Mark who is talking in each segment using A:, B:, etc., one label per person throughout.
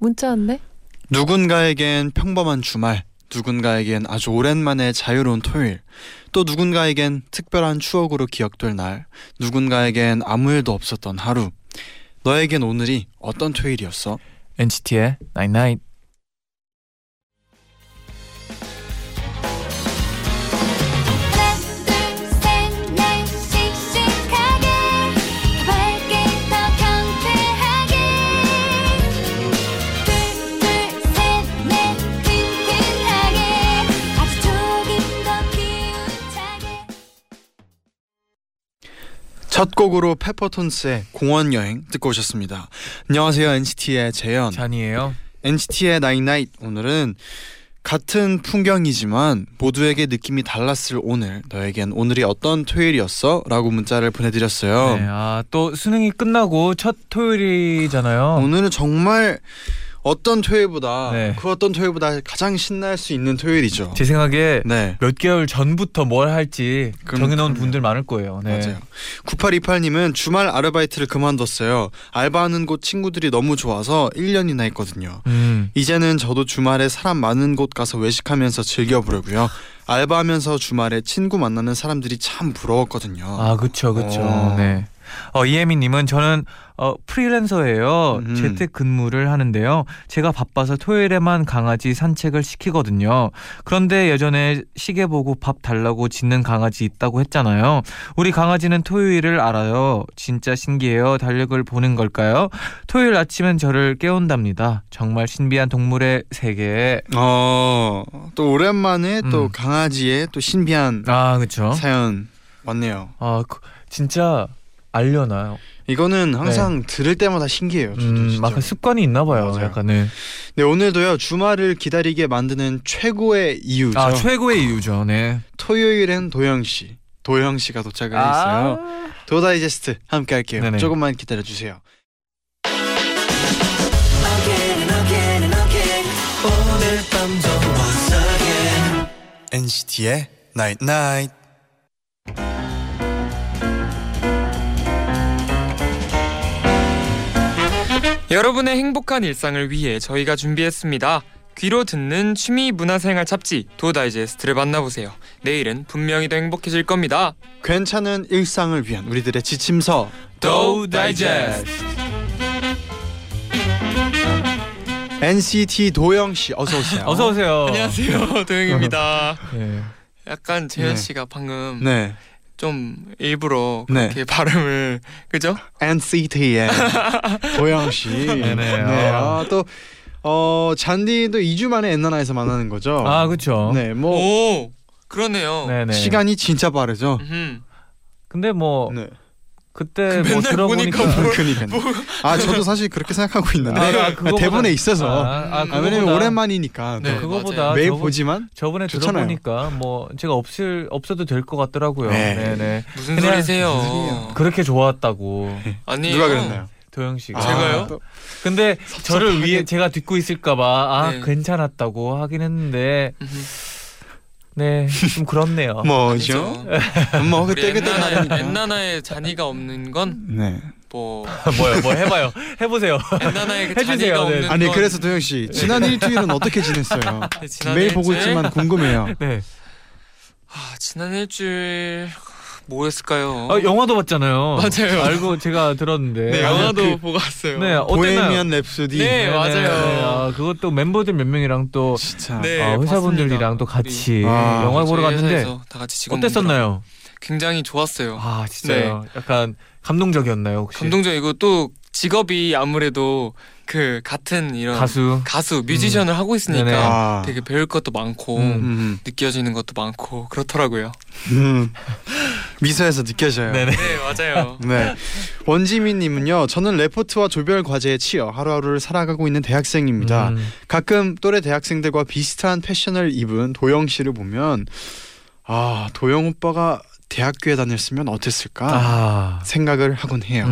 A: 문자 왔네.
B: 누군가에겐 평범한 주말, 누군가에겐 아주 오랜만에 자유로운 토요일, 또 누군가에겐 특별한 추억으로 기억될 날, 누군가에겐 아무 일도 없었던 하루. 너에겐 오늘이 어떤 토요일이었어?
C: NCT의 Night Night.
B: 첫 곡으로 페퍼톤스의 공원 여행 듣고 오셨습니다. 안녕하세요 NCT의 재현.
C: 쟈니예요.
B: NCT의 night night 오늘은 같은 풍경이지만 모두에게 느낌이 달랐을 오늘 너에겐 오늘이 어떤 토요일이었어? 라고 문자를 보내드렸어요
C: 네, 아, 또 수능이 끝나고 첫 토요일이잖아요.
B: 오늘은 정말 어떤 토요일보다
C: 네.
B: 그 어떤 토요일보다 가장 신날 수 있는 토요일이죠
C: 제 생각에
B: 네
C: 몇 개월 전부터 뭘 할지 정해놓은. 분들 많을 거예요. 네.
B: 맞아요 9828님은 주말 아르바이트를 그만뒀어요 알바하는 곳 친구들이 너무 좋아서 1년이나 했거든요
C: 음,
B: 이제는 저도 주말에 사람 많은 곳 가서 외식하면서 즐겨보려고요 알바하면서 주말에 친구 만나는 사람들이 참 부러웠거든요
C: 아, 그쵸.
B: 어.
C: 네. 어, 이혜민님은 저는 어, 프리랜서예요.
B: 음.
C: 재택 근무를 하는데요. 제가 바빠서 토요일에만 강아지 산책을 시키거든요. 그런데 예전에 시계 보고 밥 달라고 짖는 강아지 있다고 했잖아요. 우리 강아지는 토요일을 알아요. 진짜 신기해요. 달력을 보는 걸까요? 토요일 아침엔 저를 깨운답니다. 정말 신비한 동물의 세계.
B: 어, 또 오랜만에 또
C: 음.
B: 강아지의 또 신비한
C: 아, 그쵸.
B: 사연 왔네요.
C: 아, 그- 진짜 알려나요?
B: 이거는 항상 들을 때마다 신기해요. 저도
C: 음,
B: 진짜.
C: 막 습관이 있나 봐요.
B: 맞아요.
C: 약간은.
B: 네, 오늘도요 주말을 기다리게 만드는 최고의 이유죠.
C: 아 최고의 이유죠. 네.
B: 토요일엔 도영 씨, 도영 씨가 도착을 했어요. 도다이제스트 함께 할게요.
C: 아. 네네.
B: 조금만 기다려 주세요. NCT의 Night Night.
D: 여러분의 행복한 일상을 위해 저희가 준비했습니다. 귀로 듣는 취미 문화생활 잡지 도 다이제스트를 만나보세요. 내일은 분명히 더 행복해질 겁니다.
B: 괜찮은 일상을 위한 우리들의 지침서
D: 도 다이제스트.
B: NCT 도영 씨 어서 오세요.
C: 어서 오세요.
D: 안녕하세요, 도영입니다.
C: 네.
D: 약간 재현
B: 네.
D: 씨가 방금
B: 네,
D: 좀 일부러
B: 네.
D: 그렇게 발음을 그죠?
B: NCT의 도영 씨.
C: 네네.
B: 네,
C: 아.
B: 아, 또 어, 잔디도 2주 만에 엔나나에서 만나는 거죠.
C: 아 그렇죠.
B: 네, 뭐
D: 오, 그러네요.
C: 네네.
B: 시간이 진짜 빠르죠.
D: 음.
C: 근데 뭐
B: 네.
C: 그때 뭐
D: 맨날
C: 들어보니까
D: 보니까 뭘-
B: 그러니까. 아, 저도 사실 그렇게 생각하고 있는데
C: 아, 아, 그거보다-
B: 대본에 있어서.
C: 아, 아,
B: 아, 왜냐면 오랜만이니까
D: 네,
B: 또
C: 그거보다.
B: 매일
C: 저번-
B: 보지만
C: 저번에
B: 좋잖아요.
C: 들어보니까 뭐 제가 없을 없어도 될 것 같더라고요.
B: 네.
C: 네. 네
D: 무슨 소리세요?
C: 그렇게 좋았다고
D: 아니에요.
B: 누가 그랬나요?
C: 도영 씨가.
B: 아,
D: 제가요?
B: 또
C: 근데 저를
B: 섭섭하게.
C: 위해 제가 듣고 있을까봐 아
D: 네.
C: 괜찮았다고 하긴 했는데
D: 음흠.
C: 네 좀 그렇네요.
B: 뭐죠? 뭐 그때 그때.
D: 엔나나의 잔이가 없는 건
B: 네.
D: 뭐
C: 뭐요? 뭐 해봐요. 해보세요.
D: 엔나나의 그
C: 해주세요.
D: 잔이가
C: 네.
D: 없는
B: 아니
D: 건
B: 그래서 도영 씨 지난 일주일은 어떻게 지냈어요?
D: 네, 지난
B: 매일 보고
D: 일주일?
B: 있지만 궁금해요.
C: 네.
D: 아, 지난 일주일 뭐였을까요?
C: 아, 영화도 봤잖아요.
D: 맞아요.
C: 알고 제가 들었는데.
D: 네,
B: 아,
D: 영화도
B: 그-
D: 보고 왔어요.
C: 네, 어땠나요?
B: 보헤미안 랩소디.
D: 네, 맞아요.
C: 아, 그것도 멤버들 몇 명이랑 또
B: 진짜.
D: 네,
C: 아, 회사분들이랑. 또 같이.
B: 아,
C: 영화 보러 갔는데
D: 다 같이
C: 어땠었나요?
D: 굉장히 좋았어요.
C: 아 진짜요. 약간 감동적이었나요 혹시?
D: 감동적이고 또 직업이 아무래도 그 같은 이런
C: 가수.
D: 가수 뮤지션을 하고 있으니까.
B: 아.
D: 되게 배울 것도 많고
C: 음.
B: 음.
D: 느껴지는 것도 많고 그렇더라고요.
B: 음. 미소에서 느껴져요.
C: 네네.
D: 네 맞아요.
B: 네. 원지민님은요. 저는 레포트와 조별 과제에 치여 하루하루를 살아가고 있는 대학생입니다.
C: 음.
B: 가끔 또래 대학생들과 비슷한 패션을 입은 도영 씨를 보면 아 도영 오빠가 대학교에 다녔으면 어땠을까
C: 아.
B: 생각을 하곤 해요.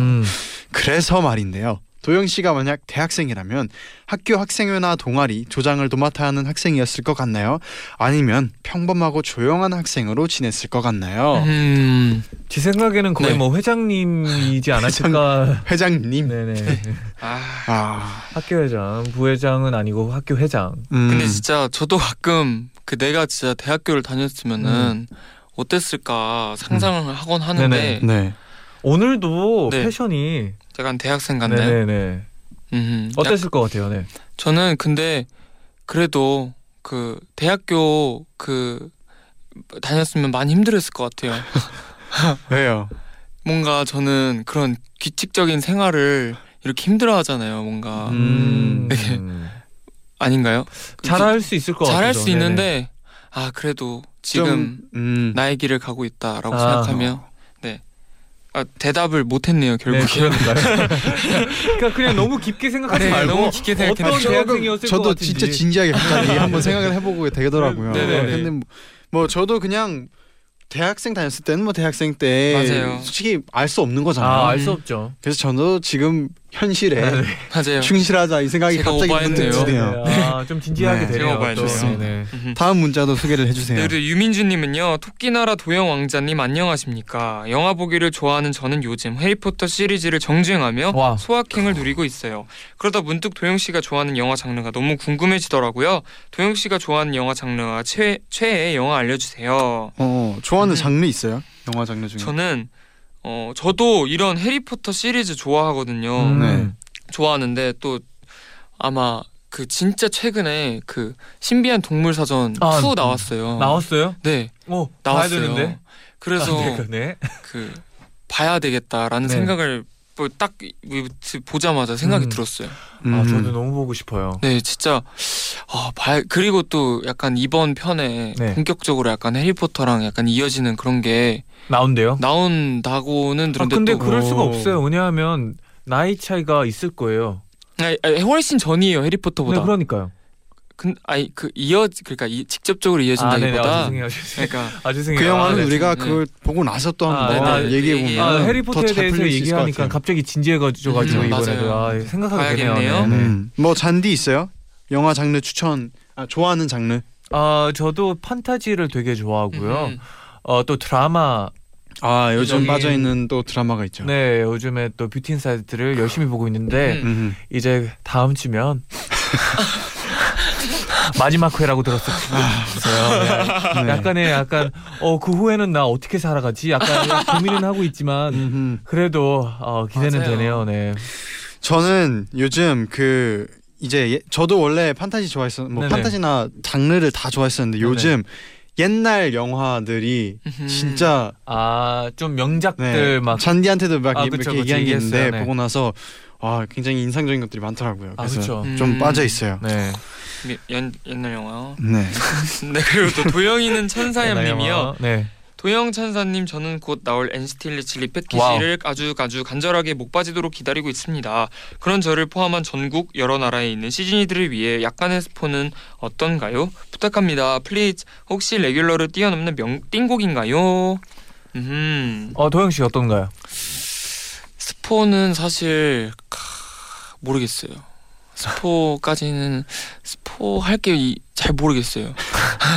C: 음.
B: 그래서 말인데요. 도영 씨가 만약 대학생이라면 학교 학생회나 동아리 조장을 도맡아 하는 학생이었을 것 같나요? 아니면 평범하고 조용한 학생으로 지냈을 것 같나요?
D: 음,
C: 제 생각에는 거의
D: 네.
C: 뭐 회장님이지 않았을까.
B: 회장 님.
C: 네네.
D: 아
B: 아,
C: 학교 회장, 부회장은 아니고 학교 회장.
B: 음.
D: 근데 진짜 저도 가끔 그 내가 진짜 대학교를 다녔으면은 어땠을까 상상을 하곤 하는데
C: 음. 네네.
B: 네.
C: 오늘도
D: 네.
C: 패션이
D: 약간 대학생 같나요?
C: 네네네.
D: 음, 약-
C: 어땠을 것 같아요, 네.
D: 저는 근데 그래도 그 대학교 그 다녔으면 많이 힘들었을 것 같아요.
B: 왜요?
D: 뭔가 저는 그런 규칙적인 생활을 이렇게 힘들어하잖아요. 뭔가
C: 음.
D: 네. 아닌가요?
C: 잘할 수 있을 것 같아요.
D: 잘할 수 있는데 아 그래도 지금
B: 좀, 음.
D: 나의 길을 가고 있다라고
C: 아.
D: 생각하며 네. 아, 대답을 못했네요
C: 네,
D: 결국에.
C: 그러니까요. 그러니까 그냥 너무 깊게 생각하지
D: 네,
C: 말고
D: 너무 깊게 생각했는데.
C: 어떤 대학생이었을 것
B: 저도
C: 같은지.
B: 진짜 진지하게 갑자기 한번 생각을 해보고 되더라고요.
D: 네네네.
B: 근데 뭐, 뭐 저도 그냥 대학생 다녔을 때는 뭐 대학생 때
D: 맞아요.
B: 솔직히 알 수 없는 거잖아요.
C: 아, 알 수 없죠.
B: 그래서 저도 지금 현실에
C: 네.
D: 맞아요.
B: 충실하자 이 생각이
D: 제가
B: 갑자기 문득. 드네요.
C: 네. 아, 좀 진지하게
B: 네.
C: 되네요.
D: 제가 오바했네요.
C: 또.
B: 좋습니다.
C: 네.
D: 음흠.
B: 다음 문자도 소개를 해주세요.
D: 네, 그리고 유민주님은요 토끼나라 도영 왕자님 안녕하십니까 영화 보기를 좋아하는 저는 요즘 해리포터 시리즈를 정주행하며
C: 와.
D: 소확행을 누리고 있어요 그러다 문득 도영 씨가 좋아하는 영화 장르가 너무 궁금해지더라고요 도영 씨가 좋아하는 영화 장르와 최 최애 영화 알려주세요
B: 어, 좋아하는
D: 음.
B: 장르 있어요? 영화 장르 중에?
D: 저는 어 저도 이런 해리포터 시리즈 좋아하거든요
C: 음.
B: 네.
D: 좋아하는데 또 아마 그 진짜 최근에 그 신비한 동물 사전
C: 아,
D: 2
C: 음.
D: 나왔어요
C: 나왔어요?
D: 네
C: 어,
D: 나왔어요
C: 되는데.
D: 그래서
C: 아, 네, 네.
D: 그 봐야 되겠다라는
C: 네.
D: 생각을 뭐 딱 보자마자 생각이
C: 음.
D: 들었어요.
C: 아,
B: 음.
C: 저도 너무 보고 싶어요.
D: 네, 진짜 아, 봐 그리고 또 약간 이번 편에
C: 네.
D: 본격적으로 약간 해리포터랑 약간 이어지는 그런 게
C: 나온대요?
D: 나온다고는
C: 아,
D: 들었는데
C: 근데
D: 또
C: 그럴 수가
B: 오.
C: 없어요. 왜냐하면 나이 차이가 있을 거예요.
D: 아니, 훨씬 전이에요
C: 네,
D: 해리포터보다.
C: 그러니까요.
D: 근 아니 그 이어 그러니까 이, 직접적으로
C: 아. 아,
D: 이어진다기보다
C: 죄송해요. 죄송해요.
D: 그러니까
C: 아, 죄송해요.
B: 그 영화는
C: 아, 네.
B: 우리가
D: 네.
B: 그걸 보고 나서 또
C: 아,
B: 한번
D: 네네.
B: 얘기해
D: 얘기-
B: 보면
C: 아, 해리포터에 대해서 얘기하니까 갑자기 진지해가지고
D: 음,
C: 이번에도.
D: 아,
C: 생각하게 되네요.
B: 음. 뭐 쟈니 있어요? 영화 장르 추천 아, 좋아하는 장르?
C: 아 저도 판타지를 되게 좋아하고요.
D: 음,
C: 어또 드라마
B: 아 요즘 빠져 있는 또 드라마가 있죠.
C: 네 요즘에 또 뷰티 인사이드를 열심히 보고 있는데
D: 음.
B: 음.
C: 이제 다음 주면 마지막 회라고 들었어요. 네.
B: 네.
C: 약간의 약간 어 그 후에는 나 어떻게 살아가지? 약간 고민은 하고 있지만. 그래도 어, 기대는
D: 맞아요.
C: 되네요. 네.
B: 저는 요즘 그 이제 예- 저도 원래 판타지 좋아했었 뭐
C: 네네.
B: 판타지나 장르를 다 좋아했었는데
C: 네네.
B: 요즘 옛날 영화들이
D: 음.
B: 진짜
C: 아 좀 명작들
B: 네,
C: 막
B: 잔디한테도 막
C: 아,
B: 이렇게
C: 그쵸, 그쵸,
B: 얘기한 게 있는데.
C: 네.
B: 보고 나서 아 굉장히 인상적인 것들이 많더라고요.
C: 아,
B: 그래서
C: 그쵸.
B: 좀
D: 음.
B: 빠져 있어요.
C: 네.
D: 미- 옛, 옛날 영화.
B: 네.
D: 네 그리고 또 도영이는 천사염님이요.
C: 네.
D: 도영 천사님 저는 곧 나올 NCT 127 repackage를 아주 아주 간절하게 목 빠지도록 기다리고 있습니다. 그런 저를 포함한 전국 여러 나라에 있는 시즈니들을 위해 약간의 스포는 어떤가요? 부탁합니다. please 혹시 Regular를 뛰어넘는 명 띵곡인가요? 음
C: 어 도영 씨 어떤가요?
D: 스포는 사실 캬, 모르겠어요. 스포까지는 스포 할 게 잘 모르겠어요.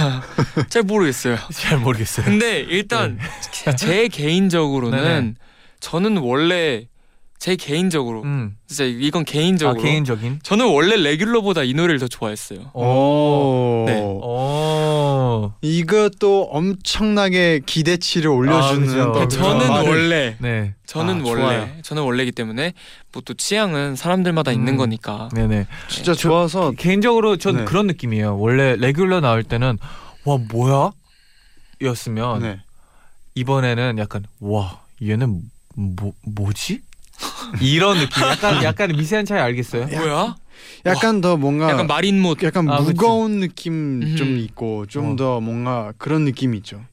D: 잘 모르겠어요.
C: 잘 모르겠어요.
D: 근데 일단 제 개인적으로는
C: 네. 네네.
D: 저는 원래 제 개인적으로
C: 음.
D: 진짜 이건
C: 아
D: 개인적으로
C: 개인적인.
D: 저는 원래 레귤러보다 이 노래를 더 좋아했어요.
C: 오.
D: 네.
C: 오.
B: 이것도 엄청나게 기대치를 올려주는. 또
C: 그죠.
D: 저는
B: 말을-
D: 원래
C: 네.
D: 저는
B: 아,
D: 원래
B: 좋아요.
D: 저는 원래이기 때문에 뭐 또 취향은 사람들마다 있는
C: 음.
D: 거니까.
C: 네네.
B: 진짜
C: 저-
B: 좋아서
C: 개인적으로 전
B: 네.
C: 그런 느낌이에요. 원래 레귤러 나올 때는 와 뭐야? 였으면
B: 네.
C: 이번에는 약간 와 얘는 뭐 뭐지? 이런 느낌. 약간 약간 미세한 차이 알겠어요?
D: 뭐야?
B: 약간 더 뭔가
D: 약간 마린못.
B: 약간
C: 아, 그치.
B: 무거운 느낌 좀
D: 음.
B: 있고 좀
C: 어.
B: 더 뭔가 그런 느낌이 있죠.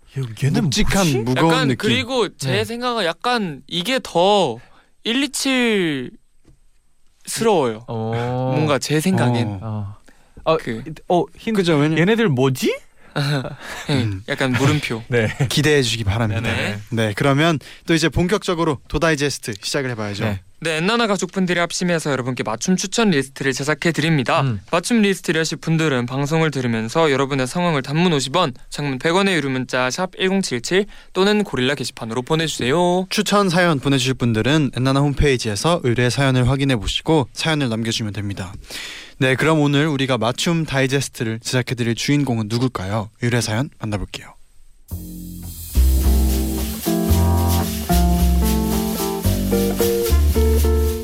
C: 얘는
B: 묵직한
C: 뭐지?
B: 무거운
D: 약간
B: 느낌.
D: 그리고 제
C: 네.
D: 생각은 약간 이게 더 127 스러워요.
C: 어.
D: 뭔가 제 생각엔
B: 어.
C: 어. 어,
D: 그
C: 어, 힌트.
B: 그죠? 왜냐
C: 얘네들 뭐지?
D: 네,
B: 음.
D: 약간 물음표.
C: 네.
B: 기대해 주기 바랍니다.
D: 네네.
B: 네, 그러면 또 이제 본격적으로 도다이제스트 시작을 해봐야죠.
C: 네.
D: 네, 엔나나 가족분들이 합심해서 여러분께 맞춤 추천 리스트를 제작해 드립니다.
C: 음.
D: 맞춤 리스트를 하실 분들은 방송을 들으면서 여러분의 상황을 단문 50원, 장문 100원의 유료 문자 샵 #1077 또는 고릴라 게시판으로 보내주세요.
B: 추천 사연 보내주실 분들은 엔나나 홈페이지에서 의뢰 사연을 확인해 보시고 사연을 남겨주시면 됩니다. 네, 그럼 오늘 우리가 맞춤 다이제스트를 제작해 드릴 주인공은 누굴까요? 의뢰 사연 만나볼게요.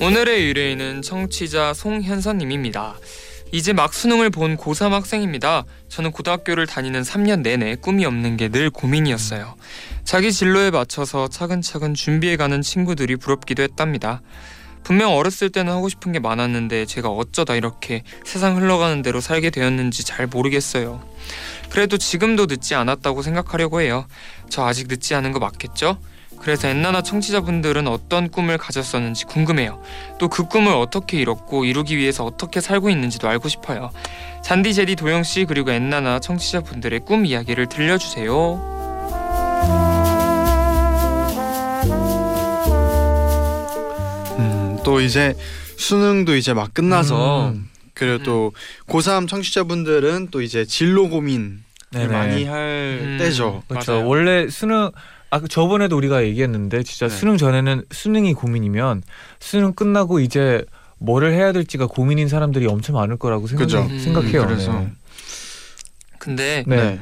D: 오늘의 의뢰인은 청취자 송현선님입니다. 이제 막 수능을 본 고3 학생입니다. 저는 고등학교를 다니는 3년 내내 꿈이 없는 게 늘 고민이었어요. 자기 진로에 맞춰서 차근차근 준비해가는 친구들이 부럽기도 했답니다. 분명 어렸을 때는 하고 싶은 게 많았는데 제가 어쩌다 이렇게 세상 흘러가는 대로 살게 되었는지 잘 모르겠어요. 그래도 지금도 늦지 않았다고 생각하려고 해요. 저 아직 늦지 않은 거 맞겠죠? 그래서 엔나나 청취자분들은 어떤 꿈을 가졌었는지 궁금해요. 또 그 꿈을 어떻게 이뤘고 이루기 위해서 어떻게 살고 있는지도 알고 싶어요. 잔디 제디 도영 씨 그리고 엔나나 청취자분들의 꿈 이야기를 들려주세요.
B: 음, 또 이제 수능도 이제 막 끝나서
C: 음.
B: 그리고 또 고3 청취자분들은 또 이제 진로 고민
C: 네네.
B: 많이 할
D: 음.
B: 때죠.
C: 그렇죠.
D: 맞아요.
C: 원래 수능 아 저번에도 우리가 얘기했는데 진짜
B: 네.
C: 수능 전에는 수능이 고민이면 수능 끝나고 이제 뭐를 해야 될지가 고민인 사람들이 엄청 많을 거라고 생각,
B: 그죠.
C: 생각해요.
D: 음,
B: 그래서.
C: 네.
D: 근데
C: 네.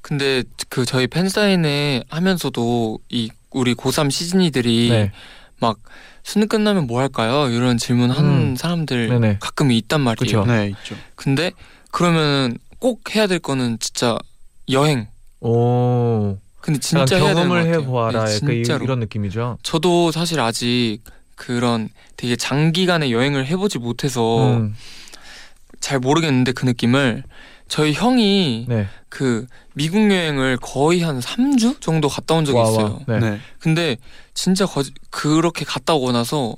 D: 근데 그 저희 팬사인회 하면서도 이 우리 고3 시즌이들이
C: 네.
D: 막 수능 끝나면 뭐 할까요? 이런 질문 하는
C: 음.
D: 사람들
C: 네네.
D: 가끔 있단 말이에요.
C: 그쵸.
B: 네, 있죠.
D: 근데 그러면 꼭 해야 될 거는 진짜 여행.
C: 오.
D: 근데 진짜 것
C: 경험을. 해보아라.
D: 네,
C: 이-. 이런 느낌이죠.
D: 저도 사실 아직 그런 되게 장기간의 여행을 해보지 못해서
C: 음,
D: 잘 모르겠는데 그 느낌을 저희 형이
C: 네.
D: 그 미국 여행을 거의 한 3주 정도 갔다 온 적이
C: 와, 와.
D: 있어요.
C: 네.
B: 네.
D: 근데 진짜 거, 그렇게 갔다 오고 나서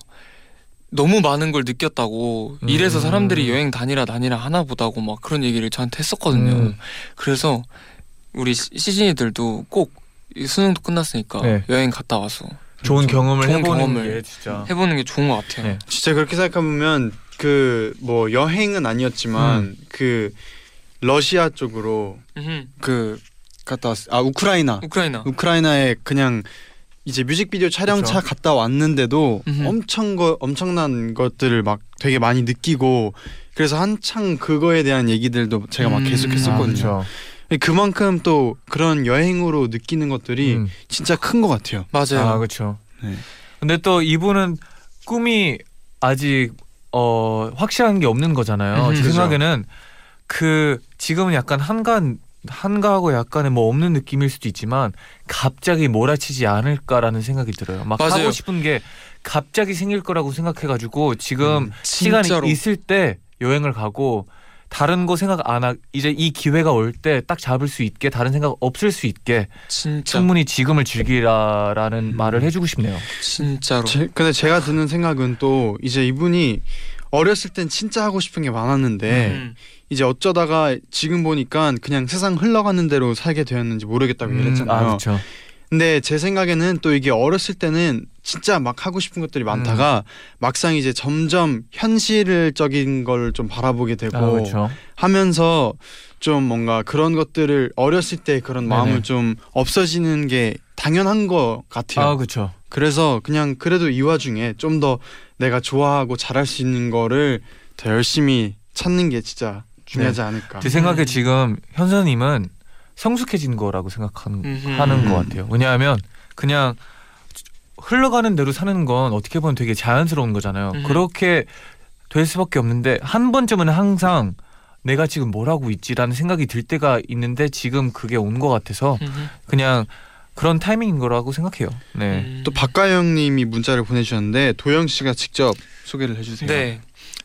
D: 너무 많은 걸 느꼈다고
C: 음.
D: 이래서 사람들이 여행 다니라 다니라 하나 보다고 막 그런 얘기를 저한테 했었거든요.
C: 음.
D: 그래서 우리 시- 시즌이들도 꼭이 수능도 끝났으니까
C: 네.
D: 여행 갔다 와서
C: 좋은
D: 좀
C: 경험을
D: 좋은
C: 해보는
D: 경험을
C: 게 진짜.
D: 해보는 게 좋은 것 같아요.
C: 네.
B: 진짜 그렇게 생각해보면 그 뭐 여행은 아니었지만
C: 음.
B: 그 러시아 쪽으로
D: 음흠.
B: 그 갔다 왔. 아 우크라이나.
D: 우크라이나.
B: 우크라이나에 그냥 이제 뮤직비디오 촬영차
C: 그쵸.
B: 갔다 왔는데도
D: 음흠.
B: 엄청 거 엄청난 것들을 막 되게 많이 느끼고 그래서 한창 그거에 대한 얘기들도 제가 막
D: 음.
B: 계속
C: 아,
B: 했었거든요.
C: 그렇죠.
B: 그만큼 또 그런 여행으로 느끼는 것들이
C: 음.
B: 진짜 큰 것 같아요.
D: 맞아요.
C: 아 그렇죠.
B: 네.
C: 근데 또 이분은 꿈이 아직 어 확실한 게 없는 거잖아요.
D: 음,
C: 제
B: 그죠.
C: 생각에는 그 지금은 약간 한간 한가하고 약간의 뭐 없는 느낌일 수도 있지만 갑자기 몰아치지 않을까라는 생각이 들어요. 막
D: 맞아요.
C: 하고 싶은 게 갑자기 생길 거라고 생각해가지고 지금
B: 음,
C: 시간이. 있을 때 여행을 가고 다른 거 생각 안 하 이제 이 기회가 올 때 딱 잡을 수 있게 다른 생각 없을 수 있게
D: 진짜
C: 충분히 지금을 즐기라라는
B: 음.
C: 말을 해주고 싶네요.
D: 진짜로.
B: 제, 근데 제가 드는 생각은 또 이제 이분이 어렸을 땐 진짜 하고 싶은 게 많았는데
D: 음.
B: 이제 어쩌다가 지금 보니까 그냥 세상 흘러가는 대로 살게 되었는지 모르겠다고 얘기했잖아요.
C: 아 그렇죠.
B: 근데 제 생각에는 또 이게 어렸을 때는 진짜 막 하고 싶은 것들이 많다가 막상 이제 점점 현실적인 걸 좀 바라보게 되고
C: 아 그렇죠.
B: 하면서 좀 뭔가 그런 것들을 어렸을 때 그런 마음을. 좀 없어지는 게 당연한 것 같아요.
C: 아 그렇죠.
B: 그래서 그냥 그래도 이 와중에 좀 더 내가 좋아하고 잘할 수 있는 거를 더 열심히 찾는 게 진짜 중요하지 않을까.
C: 제 생각에
D: 음.
C: 지금 현선님은 성숙해진 거라고 생각하는
D: 음흠.
C: 하는 것 같아요. 왜냐하면 그냥 흘러가는 대로 사는 건 어떻게 보면 되게 자연스러운 거잖아요.
D: 음.
C: 그렇게 될 수밖에 없는데 한 번쯤은 항상 내가 지금 뭘 하고 있지라는 생각이 들 때가 있는데 지금 그게 온 것 같아서
D: 음흠.
C: 그냥 그런 타이밍인 거라고 생각해요. 네.
D: 음.
B: 또 박가영 님이 문자를 보내주셨는데 도영 씨가 직접 소개를 해주세요.
D: 네.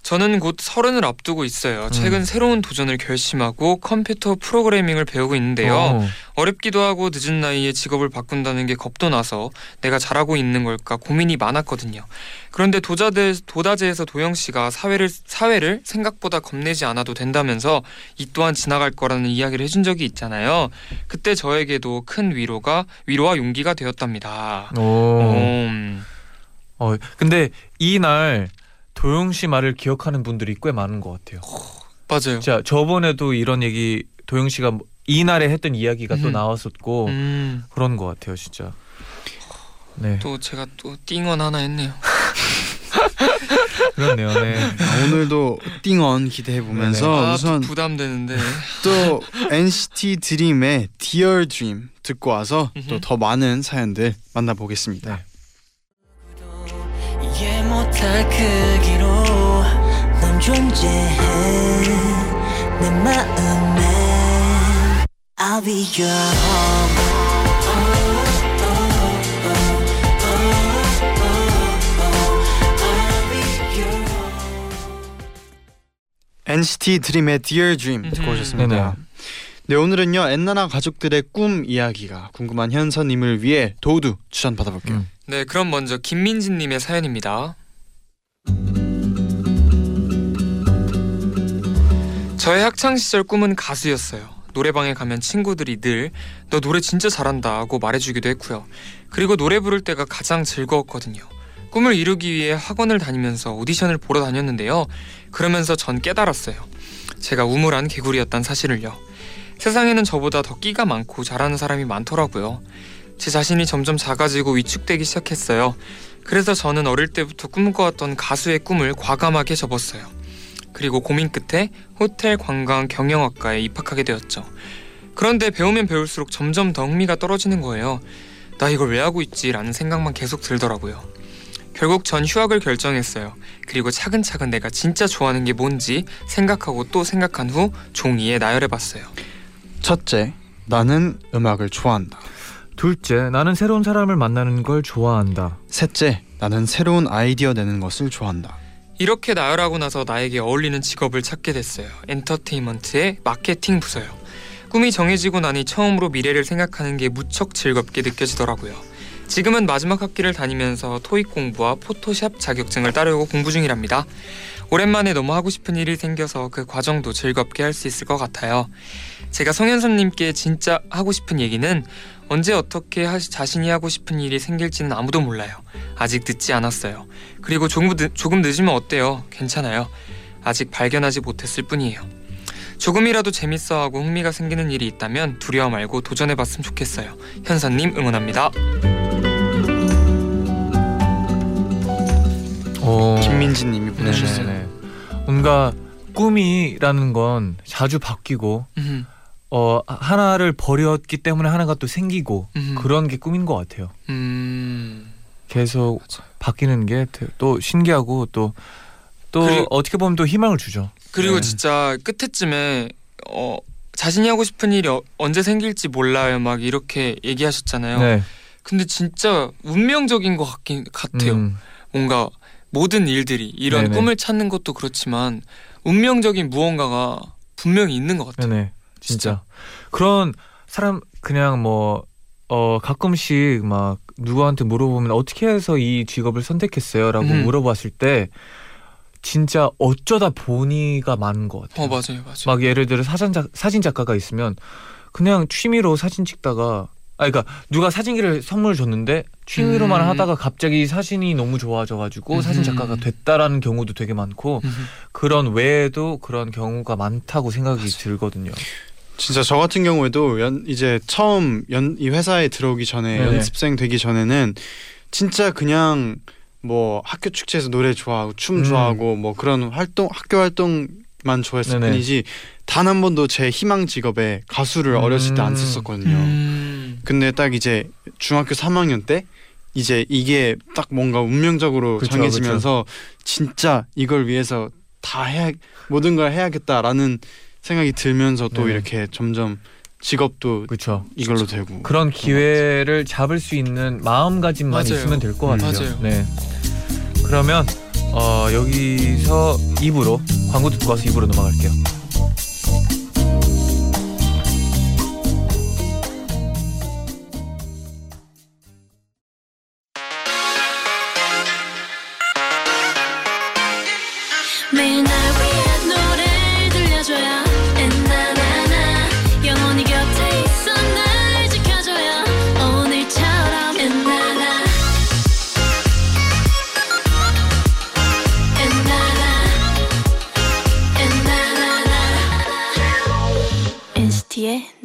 D: 저는 곧 서른을 앞두고 있어요. 최근
C: 음.
D: 새로운 도전을 결심하고 컴퓨터 프로그래밍을 배우고 있는데요.
C: 어,
D: 어렵기도 하고 늦은 나이에 직업을 바꾼다는 게 겁도 나서 내가 잘하고 있는 걸까 고민이 많았거든요. 그런데 도자대, 도다제에서 도영 씨가 사회를 사회를 생각보다 겁내지 않아도 된다면서 이 또한 지나갈 거라는 이야기를 해준 적이 있잖아요. 그때 저에게도 큰 위로가 위로와 용기가 되었답니다.
C: 오.
D: 음.
C: 어, 근데 이날 도영 씨 말을 기억하는 분들이 꽤 많은 것 같아요.
D: 맞아요.
C: 자, 저번에도 이런 얘기 도영 씨가 뭐- 이 날에 했던 이야기가 또
D: 음.
C: 나왔었고
D: 음.
C: 그런 것 같아요, 진짜. 네,
D: 또 제가 또 띵원 하나 했네요.
C: 그렇네요. 네.
B: 아, 오늘도 띵언 기대해 보면서
D: 아,
B: 우선
D: 부담되는데.
B: 또 NCT 드림의 Dear Dream 듣고 와서 또. 더 많은 사연들 만나보겠습니다.
C: 네.
E: 못할 크기로 넌 존재해 내 마음에 I'll be your home
B: NCT 드림의 Dear Dream 듣고
D: 음흠.
B: 오셨습니다.
C: 네네.
B: 네 오늘은요 엔나나 가족들의 꿈 이야기가 궁금한 현서님을 위해 도우두 추천 받아볼게요.
C: 음.
D: 네, 그럼 먼저 김민진님의 사연입니다. 저의 학창 시절 꿈은 가수였어요. 노래방에 가면 친구들이 늘 너 노래 진짜 잘한다 하고 말해주기도 했고요. 그리고 노래 부를 때가 가장 즐거웠거든요. 꿈을 이루기 위해 학원을 다니면서 오디션을 보러 다녔는데요. 그러면서 전 깨달았어요. 제가 우물한 개구리였단 사실을요. 세상에는 저보다 더 끼가 많고 잘하는 사람이 많더라고요. 제 자신이 점점 작아지고 위축되기 시작했어요. 그래서 저는 어릴 때부터 꿈꿔왔던 가수의 꿈을 과감하게 접었어요. 그리고 고민 끝에 호텔 관광 경영학과에 입학하게 되었죠. 그런데 배우면 배울수록 점점 더 흥미가 떨어지는 거예요. 나 이걸 왜 하고 있지? 라는 생각만 계속 들더라고요. 결국 전 휴학을 결정했어요. 그리고 차근차근 내가 진짜 좋아하는 게 뭔지 생각하고 또 생각한 후 종이에 나열해봤어요.
B: 첫째, 나는 음악을 좋아한다.
C: 둘째, 나는 새로운 사람을 만나는 걸 좋아한다.
B: 셋째, 나는 새로운 아이디어 내는 것을 좋아한다.
D: 이렇게 나열하고 나서 나에게 어울리는 직업을 찾게 됐어요. 엔터테인먼트의 마케팅 부서요. 꿈이 정해지고 나니 처음으로 미래를 생각하는 게 무척 즐겁게 느껴지더라고요. 지금은 마지막 학기를 다니면서 토익 공부와 포토샵 자격증을 따려고 공부 중이랍니다. 오랜만에 너무 하고 싶은 일이 생겨서 그 과정도 즐겁게 할 수 있을 것 같아요. 제가 성현선님께 진짜 하고 싶은 얘기는 언제 어떻게 하, 자신이 하고 싶은 일이 생길지는 아무도 몰라요. 아직 늦지 않았어요. 그리고 조금, 늦, 조금 늦으면 어때요? 괜찮아요. 아직 발견하지 못했을 뿐이에요. 조금이라도 재밌어하고 흥미가 생기는 일이 있다면 두려워 말고 도전해봤으면 좋겠어요. 현선님 응원합니다.
B: 김민지님이 보내주셨어요.
C: 네네네. 뭔가 꿈이라는 건 자주 바뀌고
D: 음,
C: 어 하나를 버렸기 때문에 하나가 또 생기고
D: 음,
C: 그런 게 꿈인 것 같아요.
D: 음,
C: 계속 바뀌는 게 또 신기하고 또또 어떻게 보면 또 희망을 주죠.
D: 그리고
C: 네.
D: 진짜 끝에쯤에 어, 자신이 하고 싶은 일이 어, 언제 생길지 몰라요. 막 이렇게 얘기하셨잖아요.
C: 네.
D: 근데 진짜 운명적인 것 같긴 같아요.
C: 음,
D: 뭔가 모든 일들이 이런
C: 네네.
D: 꿈을 찾는 것도 그렇지만 운명적인 무언가가 분명히 있는 것 같아요.
C: 네네. 진짜 그런 사람 그냥 뭐 어 가끔씩 막 누구한테 물어보면 어떻게 해서 이 직업을 선택했어요라고
D: 음.
C: 물어봤을 때 진짜 어쩌다 보니가 많은 것 같아요.
D: 어 맞아요, 맞아요.
C: 막 예를 들어 사진 작 사진 작가가 있으면 그냥 취미로 사진 찍다가 아 그러니까 누가 사진기를 선물 줬는데 취미로만
D: 음.
C: 하다가 갑자기 사진이 너무 좋아져가지고 사진 작가가
D: 음.
C: 됐다라는 경우도 되게 많고
D: 음.
C: 그런 외에도 그런 경우가 많다고 생각이 들거든요.
B: 진짜 저 같은 경우에도 연, 이제 처음 연, 이 회사에 들어오기 전에
C: 네네.
B: 연습생 되기 전에는 진짜 그냥 뭐 학교 축제에서 노래 좋아하고 춤
C: 음.
B: 좋아하고 뭐 그런 활동 학교 활동 만 좋아했을
C: 네네.
B: 뿐이지 단 한 번도 제 희망 직업에 가수를 어렸을 때안
C: 음.
B: 썼었거든요.
D: 음.
B: 근데 딱 이제 중학교 3학년 때 이제 이게 딱 뭔가 운명적으로
C: 그쵸,
B: 정해지면서 진짜 이걸 위해서 다 해야 모든 걸 해야겠다라는 생각이 들면서 또
C: 네.
B: 이렇게 점점 직업도
C: 그렇죠.
B: 이걸로 되고.
C: 그런 기회를 잡을 수 있는 마음가짐만
D: 맞아요.
C: 있으면 될것
B: 음.
C: 같아요.
D: 맞아요.
C: 네. 그러면 어, 여기서 2부로 광고 듣고 와서 2부로 넘어갈게요.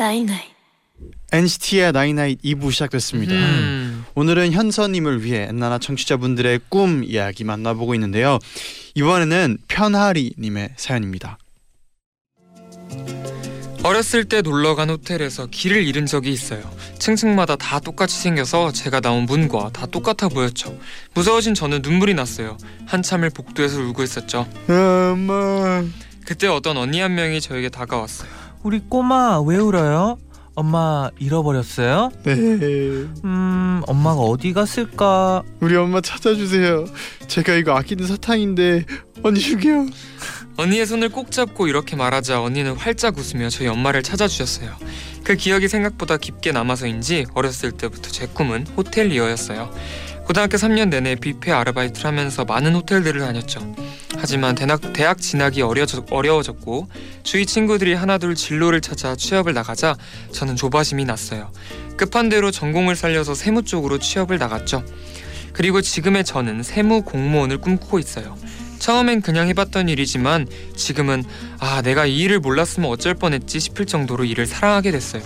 F: 나이나이
B: NCT의 나이나잇 2부 시작됐습니다.
D: 음.
B: 오늘은 현서님을 위해 엔나나 청취자분들의 꿈 이야기 만나보고 있는데요. 이번에는 편하리님의 사연입니다.
D: 어렸을 때 놀러 간 호텔에서 길을 잃은 적이 있어요. 층층마다 다 똑같이 생겨서 제가 나온 문과 다 똑같아 보였죠. 무서워진 저는 눈물이 났어요. 한참을 복도에서 울고 있었죠.
B: 엄마.
D: 그때 어떤 언니 한 명이 저에게 다가왔어요.
C: 우리 꼬마 왜 울어요? 엄마 잃어버렸어요?
B: 네.
C: 음, 엄마가 어디 갔을까?
B: 우리 엄마 찾아주세요. 제가 이거 아끼는 사탕인데 언니 주게요.
D: 언니의 손을 꼭 잡고 이렇게 말하자 언니는 활짝 웃으며 저희 엄마를 찾아주셨어요. 그 기억이 생각보다 깊게 남아서인지 어렸을 때부터 제 꿈은 호텔리어였어요. 고등학교 3년 내내 뷔페 아르바이트를 하면서 많은 호텔들을 다녔죠. 하지만 대학, 대학 진학이 어려져, 어려워졌고 주위 친구들이 하나둘 진로를 찾아 취업을 나가자 저는 조바심이 났어요. 급한 대로 전공을 살려서 세무 쪽으로 취업을 나갔죠. 그리고 지금의 저는 세무 공무원을 꿈꾸고 있어요. 처음엔 그냥 해봤던 일이지만 지금은 아 내가 이 일을 몰랐으면 어쩔 뻔했지 싶을 정도로 일을 사랑하게 됐어요.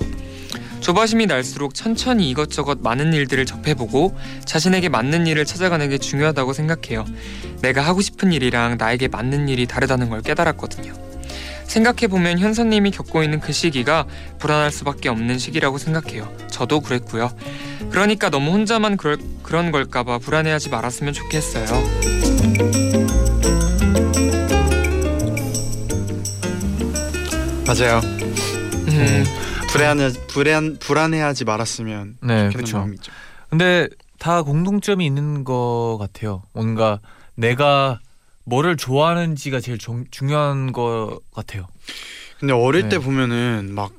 D: 조바심이 날수록 천천히 이것저것 많은 일들을 접해보고 자신에게 맞는 일을 찾아가는 게 중요하다고 생각해요. 내가 하고 싶은 일이랑 나에게 맞는 일이 다르다는 걸 깨달았거든요. 생각해보면 현서님이 겪고 있는 그 시기가 불안할 수밖에 없는 시기라고 생각해요. 저도 그랬고요. 그러니까 너무 혼자만 그럴, 그런 걸까봐 불안해하지 말았으면 좋겠어요.
B: 맞아요.
D: 음,
B: 불안해 불안 불안해하지 말았으면
C: 네,
B: 좋겠는
C: 그렇죠.
B: 마음이죠.
C: 근데 다 공통점이 있는 것 같아요. 뭔가 내가 뭐를 좋아하는지가 제일 중, 중요한 것 같아요.
B: 근데 어릴
C: 네.
B: 때 보면은 막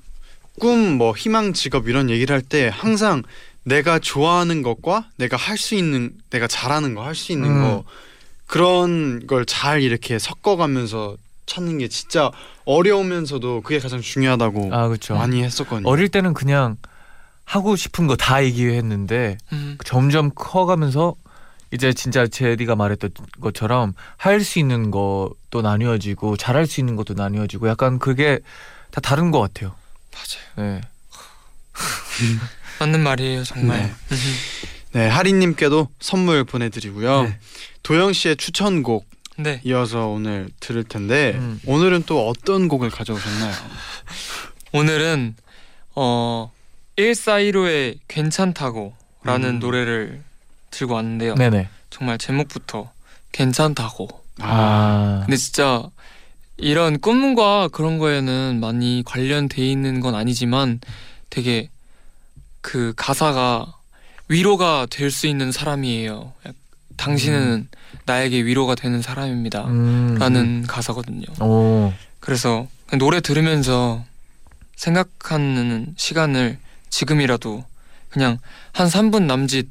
B: 꿈 뭐 희망 직업 이런 얘기를 할 때 항상 내가 좋아하는 것과 내가 할 수 있는 내가 잘하는 거 할 수 있는
C: 음.
B: 거 그런 걸 잘 이렇게 섞어가면서 찾는 게 진짜 어려우면서도 그게 가장 중요하다고
C: 아 그렇죠.
B: 많이 했었거든요.
C: 어릴 때는 그냥 하고 싶은 거 다 얘기했는데
D: 음,
C: 점점 커가면서 이제 진짜 제디가 말했던 것처럼 할 수 있는 것도 나뉘어지고 잘할 수 있는 것도 나뉘어지고 약간 그게 다 다른 것 같아요.
D: 맞아요.
C: 네.
D: 맞는 말이에요, 정말.
B: 네. 네, 하리님께도 선물 보내드리고요.
C: 네.
B: 도영 씨의 추천곡
D: 네.
B: 이어서 오늘 들을 텐데
C: 음.
B: 오늘은 또 어떤 곡을 가져오셨나요?
D: 오늘은 어 1415의 괜찮다고라는
B: 음.
D: 노래를 들고 왔는데요.
C: 네네.
D: 정말 제목부터 괜찮다고.
C: 아.
D: 근데 진짜 이런 꿈과 그런 거에는 많이 관련돼 있는 건 아니지만 되게 그 가사가 위로가 될 수 있는 사람이에요. 당신은 나에게 위로가 되는 사람입니다.
C: 음.
D: 라는 가사거든요.
C: 오.
D: 그래서 노래 들으면서 생각하는 시간을 지금이라도 그냥 한 3분 남짓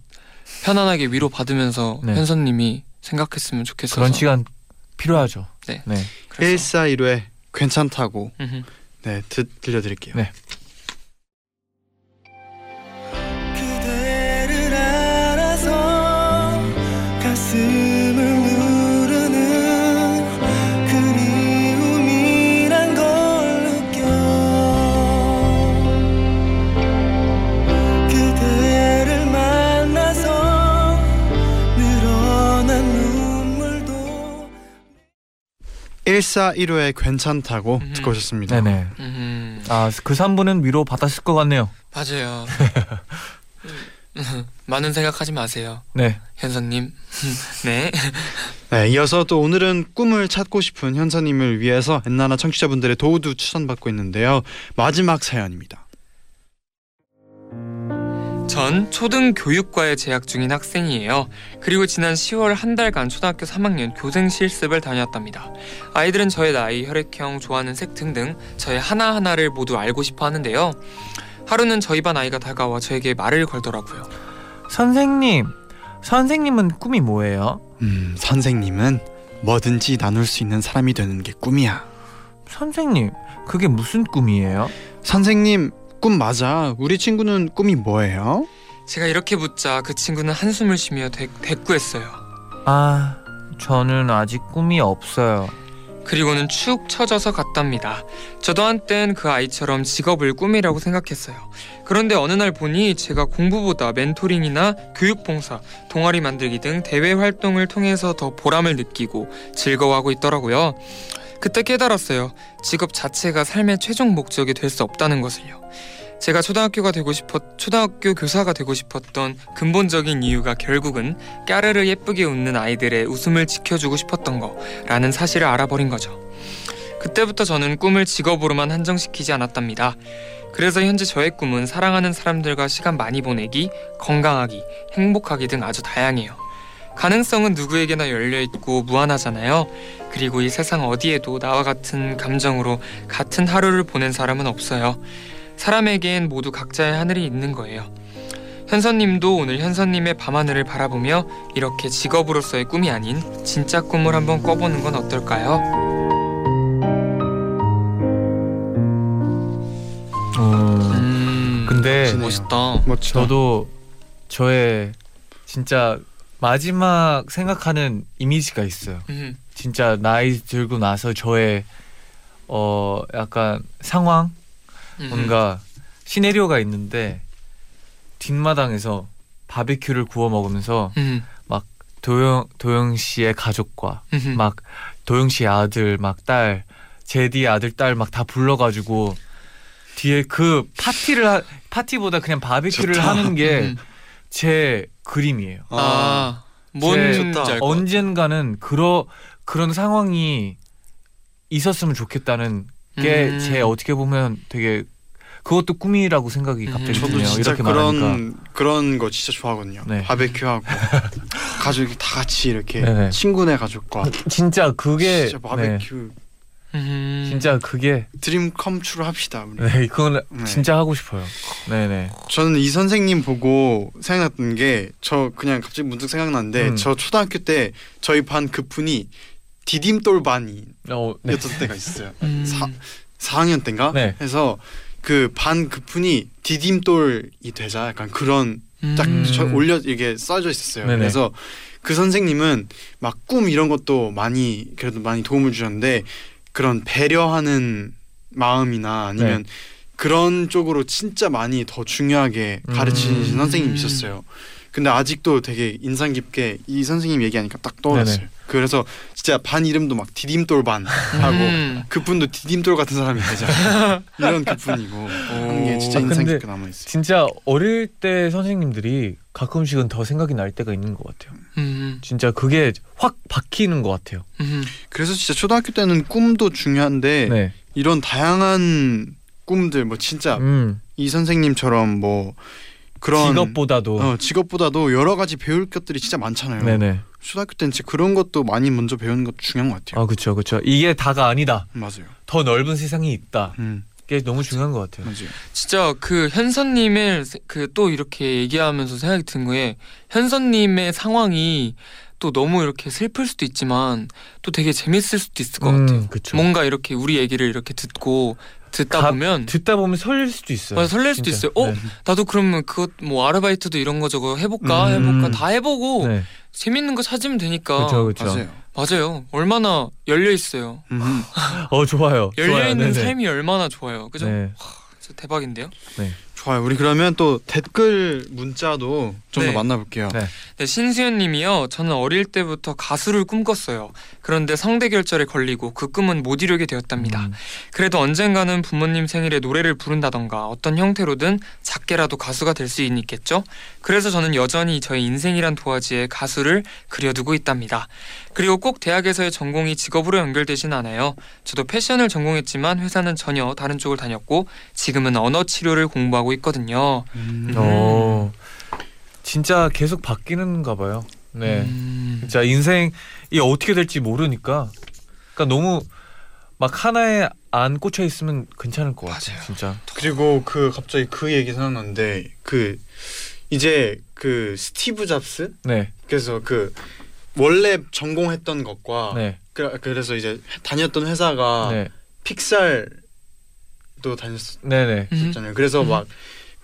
D: 편안하게 위로 받으면서
C: 네.
D: 현선님이 생각했으면 좋겠어서
C: 그런 시간 필요하죠.
D: 네.
C: 네.
D: 그래서
B: 1415의 괜찮다고
D: 음흠.
B: 네 드, 들려드릴게요.
C: 네.
B: 1415의 괜찮다고
D: 음.
B: 듣고 오셨습니다.
C: 네네.
D: 음,
C: 아그 3분은 위로 받았을 것 같네요.
D: 맞아요. 많은 생각하지 마세요,
C: 네.
D: 현선님. 네.
B: 네, 이어서 또 오늘은 꿈을 찾고 싶은 현서님을 위해서 엔나나 청취자분들의 도우도 추천받고 있는데요. 마지막 사연입니다.
D: 전 초등교육과에 재학 중인 학생이에요. 그리고 지난 10월 한 달간 초등학교 3학년 교생 실습을 다녔답니다. 아이들은 저의 나이, 혈액형, 좋아하는 색 등등 저의 하나하나를 모두 알고 싶어 하는데요. 하루는 저희 반 아이가 다가와 저에게 말을 걸더라고요.
C: 선생님, 선생님은 꿈이 뭐예요?
B: 음, 선생님은 뭐든지 나눌 수 있는 사람이 되는 게 꿈이야.
C: 선생님, 그게 무슨 꿈이에요?
B: 선생님 꿈 맞아. 우리 친구는 꿈이 뭐예요?
D: 제가 이렇게 묻자 그 친구는 한숨을 쉬며 대, 대꾸했어요.
C: 아, 저는 아직 꿈이 없어요.
D: 그리고는 축 처져서 갔답니다. 저도 한땐 그 아이처럼 직업을 꿈이라고 생각했어요. 그런데 어느 날 보니 제가 공부보다 멘토링이나 교육봉사, 동아리 만들기 등 대외 활동을 통해서 더 보람을 느끼고 즐거워하고 있더라고요. 그때 깨달았어요. 직업 자체가 삶의 최종 목적이 될 수 없다는 것을요. 제가 초등학교가 되고 싶었 초등학교 교사가 되고 싶었던 근본적인 이유가 결국은 까르르 예쁘게 웃는 아이들의 웃음을 지켜주고 싶었던 거라는 사실을 알아버린 거죠. 그때부터 저는 꿈을 직업으로만 한정시키지 않았답니다. 그래서 현재 저의 꿈은 사랑하는 사람들과 시간 많이 보내기, 건강하기, 행복하기 등 아주 다양해요. 가능성은 누구에게나 열려 있고 무한하잖아요. 그리고 이 세상 어디에도 나와 같은 감정으로 같은 하루를 보낸 사람은 없어요. 사람에겐 모두 각자의 하늘이 있는 거예요. 현선님도 오늘 현선님의 밤하늘을 바라보며 이렇게 직업으로서의 꿈이 아닌 진짜 꿈을 한번 꿔보는 건 어떨까요? 음,
C: 근데
D: 멋있다.
B: 멋져.
C: 저도 저의 진짜 마지막 생각하는 이미지가 있어요.
D: 음,
C: 진짜 나이 들고 나서 저의 어 약간 상황
D: 음,
C: 뭔가 시네리오가 있는데 뒷마당에서 바비큐를 구워 먹으면서
D: 음,
C: 도영 도영 씨의 가족과
D: 음,
C: 막 도영 씨 아들 막 딸 제디 아들 딸 막 다 불러가지고 뒤에 그 파티를 하, 파티보다 그냥 바비큐를
B: 좋다.
C: 하는 게
D: 음.
C: 제 그림이에요.
D: 아, 뭔.
C: 언젠가는 그러 그런 상황이 있었으면 좋겠다는 게
D: 음.
C: 제 어떻게 보면 되게 그것도 꿈이라고 생각이 갑자기
D: 음.
C: 드네요.
B: 진짜
C: 이렇게
B: 그런
C: 말하니까.
B: 그런 거 진짜 좋아하거든요.
C: 네.
B: 바베큐하고 가족이 다 같이 이렇게
C: 네네.
B: 친구네 가족과
C: 진짜 그게
B: 진짜
C: 네,
B: 바베큐
D: 음.
C: 진짜 그게
B: dream come true 합시다. 우리.
C: 네 그건
B: 네.
C: 진짜 하고 싶어요. 네네.
B: 저는 이 선생님 보고 생각났던 게 저 그냥 갑자기 문득 생각났는데
C: 음.
B: 저 초등학교 때 저희 반 그분이 디딤돌 반이었던
C: 어, 네.
B: 때가 있어요.
D: 음.
B: 사 4학년 때인가?
C: 네.
B: 해서 그 반 그분이 디딤돌이 되자 약간 그런 딱
D: 음.
B: 저 올려 이게 써져 있었어요.
C: 네네.
B: 그래서 그 선생님은 막 꿈 이런 것도 많이 그래도 많이 도움을 주셨는데 그런 배려하는 마음이나 아니면
C: 네.
B: 그런 쪽으로 진짜 많이 더 중요하게 가르치신
D: 음.
B: 선생님이 있었어요. 근데 아직도 되게 인상 깊게 이 선생님 얘기하니까 딱 떠올랐어요.
C: 네네.
B: 그래서 진짜 반 이름도 막 디딤돌 반 하고
D: 음.
B: 그분도 디딤돌 같은 사람이 되자 이런 그분이고 하는 게 진짜
C: 아,
B: 인상 깊게 남아 있어요.
C: 진짜 어릴 때 선생님들이 가끔씩은 더 생각이 날 때가 있는 것 같아요.
D: 음.
C: 진짜 그게 확 박히는 것 같아요.
D: 음.
B: 그래서 진짜 초등학교 때는 꿈도 중요한데
C: 네.
B: 이런 다양한 꿈들 뭐 진짜
C: 음.
B: 이 선생님처럼 뭐 그런
C: 직업보다도.
B: 어, 직업보다도 여러 가지 배울 것들이 진짜 많잖아요.
C: 네네.
B: 초등학교 때는 진짜 그런 것도 많이 먼저 배우는 것도 중요한 것 같아요.
C: 아 그렇죠, 그렇죠. 이게 다가 아니다.
B: 맞아요.
C: 더 넓은 세상이 있다.
B: 음,
C: 그게 너무 중요한 것 같아요.
B: 맞아요.
D: 진짜 그 현선님의 그또 이렇게 얘기하면서 생각이 든 거에 현선님의 상황이 또 너무 이렇게 슬플 수도 있지만 또 되게 재밌을 수도 있을 것 같아요.
C: 음, 그쵸.
D: 뭔가 이렇게 우리 얘기를 이렇게 듣고 듣다
C: 가-
D: 보면
C: 듣다 보면 설렐 수도 있어요.
D: 맞아, 설렐 수도
C: 진짜.
D: 있어요. 어?
C: 네.
D: 나도 그러면 그것 뭐 아르바이트도 이런 거 저거 해볼까
C: 음.
D: 해볼까 다 해보고
C: 네.
D: 재밌는 거 찾으면 되니까
C: 그렇죠, 그렇죠.
B: 맞아요.
D: 맞아요. 얼마나 열려 있어요.
B: 음,
C: 어 좋아요.
D: 열려
C: 좋아요.
D: 있는
C: 네네.
D: 삶이 얼마나 좋아요. 그죠?
C: 네.
D: 진짜 대박인데요.
B: 좋아요. 우리 그러면 또 댓글 문자도 좀더
D: 네.
B: 만나볼게요.
C: 네.
D: 네, 신수연님이요. 저는 어릴 때부터 가수를 꿈꿨어요. 그런데 성대 결절에 걸리고 그 꿈은 못 이루게 되었답니다.
C: 음.
D: 그래도 언젠가는 부모님 생일에 노래를 부른다던가 어떤 형태로든 작게라도 가수가 될 수 있겠죠? 그래서 저는 여전히 저의 인생이란 도화지에 가수를 그려두고 있답니다. 그리고 꼭 대학에서의 전공이 직업으로 연결되진 않아요. 저도 패션을 전공했지만 회사는 전혀 다른 쪽을 다녔고 지금은 언어 치료를 공부하고 있거든요.
B: 음.
C: 어. 진짜 계속 바뀌는가 봐요. 네.
D: 음.
C: 진짜 인생이 어떻게 될지 모르니까. 그러니까 너무 막 하나에 안 꽂혀 있으면 괜찮을 것 같아요.
D: 맞아요.
C: 진짜.
B: 그리고 그 갑자기 그 얘기 생각났는데 그 이제 그 스티브 잡스
C: 네.
B: 그래서 그 원래 전공했던 것과
C: 네.
B: 그, 그래서 이제 다녔던 회사가
C: 네.
B: 픽살도 다녔었잖아요.
C: 네, 네.
B: 그래서
D: 음.
B: 막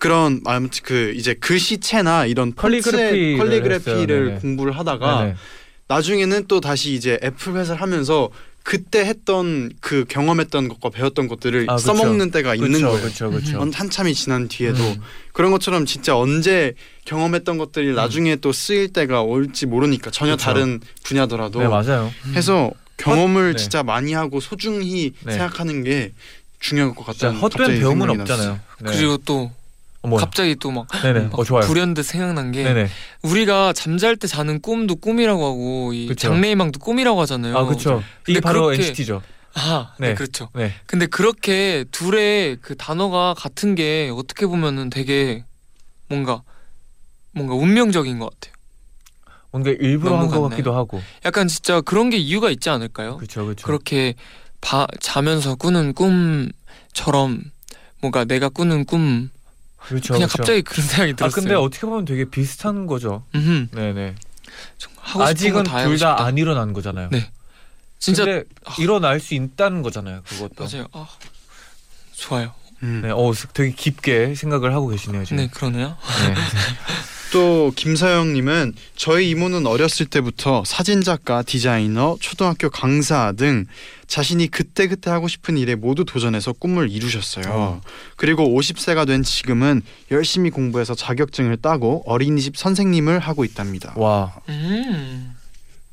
B: 그런 아무튼 그 이제 글씨체나 이런
C: 컬리그래피를
B: 컬리그래피 컬리그래피를
C: 했어요. 네네.
B: 공부를 하다가
C: 네.
B: 나중에는 또 다시 이제 애플 회사를 하면서 그때 했던 그 경험했던 것과 배웠던 것들을
C: 아, 그쵸.
B: 써먹는 때가 있는
C: 그쵸,
B: 거예요.
C: 그렇죠. 그렇죠.
B: 한- 한참이 지난 뒤에도
C: 음.
B: 그런 것처럼 진짜 언제 경험했던 것들이 나중에 또 쓰일 때가 올지 모르니까 전혀
C: 그쵸.
B: 다른 분야더라도
C: 네, 맞아요.
B: 해서 경험을
C: 네.
B: 진짜 많이 하고 소중히
C: 네.
B: 생각하는 게 중요할 것 같다는
C: 헛된
B: 갑자기
C: 배움은
B: 생각이
C: 없잖아요. 네.
D: 그리고 또
C: 어, 뭐요?
D: 갑자기 또 막.
C: 어 좋아요.
D: 불현듯 생각난 게
C: 네네.
D: 우리가 잠잘 때 자는 꿈도 꿈이라고 하고 이
C: 그쵸.
D: 장래희망도 꿈이라고 하잖아요.
C: 아 그렇죠. 이게 바로
D: 그렇게-
C: NCT죠.
D: 아, 네.
C: 네.
D: 그렇죠.
C: 네.
D: 근데 그렇게 둘의 그 단어가 같은 게 어떻게 보면은 되게 뭔가 뭔가 운명적인 것 같아요.
C: 뭔가 일부러 한 것. 같기도 하고.
D: 약간 진짜 그런 게 이유가 있지 않을까요?
C: 그렇죠, 그렇죠.
D: 그렇게 바, 자면서 꾸는 꿈처럼 뭔가 내가 꾸는 꿈
C: 그렇죠.
D: 그냥
C: 그렇죠.
D: 갑자기 그런 생각이
C: 아
D: 들었어요.
C: 근데 어떻게 보면 되게 비슷한 거죠.
D: 음흠.
C: 네네. 아직은 둘 다. 안 일어난 거잖아요.
D: 네. 진짜
C: 근데 일어날 수 있다는 거잖아요. 그것도.
D: 맞아요. 아, 좋아요.
B: 음.
C: 네, 어 되게 깊게 생각을 하고 계시네요 지금.
D: 네 그러네요.
C: 네.
B: 또 김서영님은 저희 이모는 어렸을 때부터 사진 작가, 디자이너, 초등학교 강사 등 자신이 그때 그때 하고 싶은 일에 모두 도전해서 꿈을 이루셨어요.
C: 어.
B: 그리고 50세가 된 지금은 열심히 공부해서 자격증을 따고 어린이집 선생님을 하고 있답니다.
C: 와
D: 음.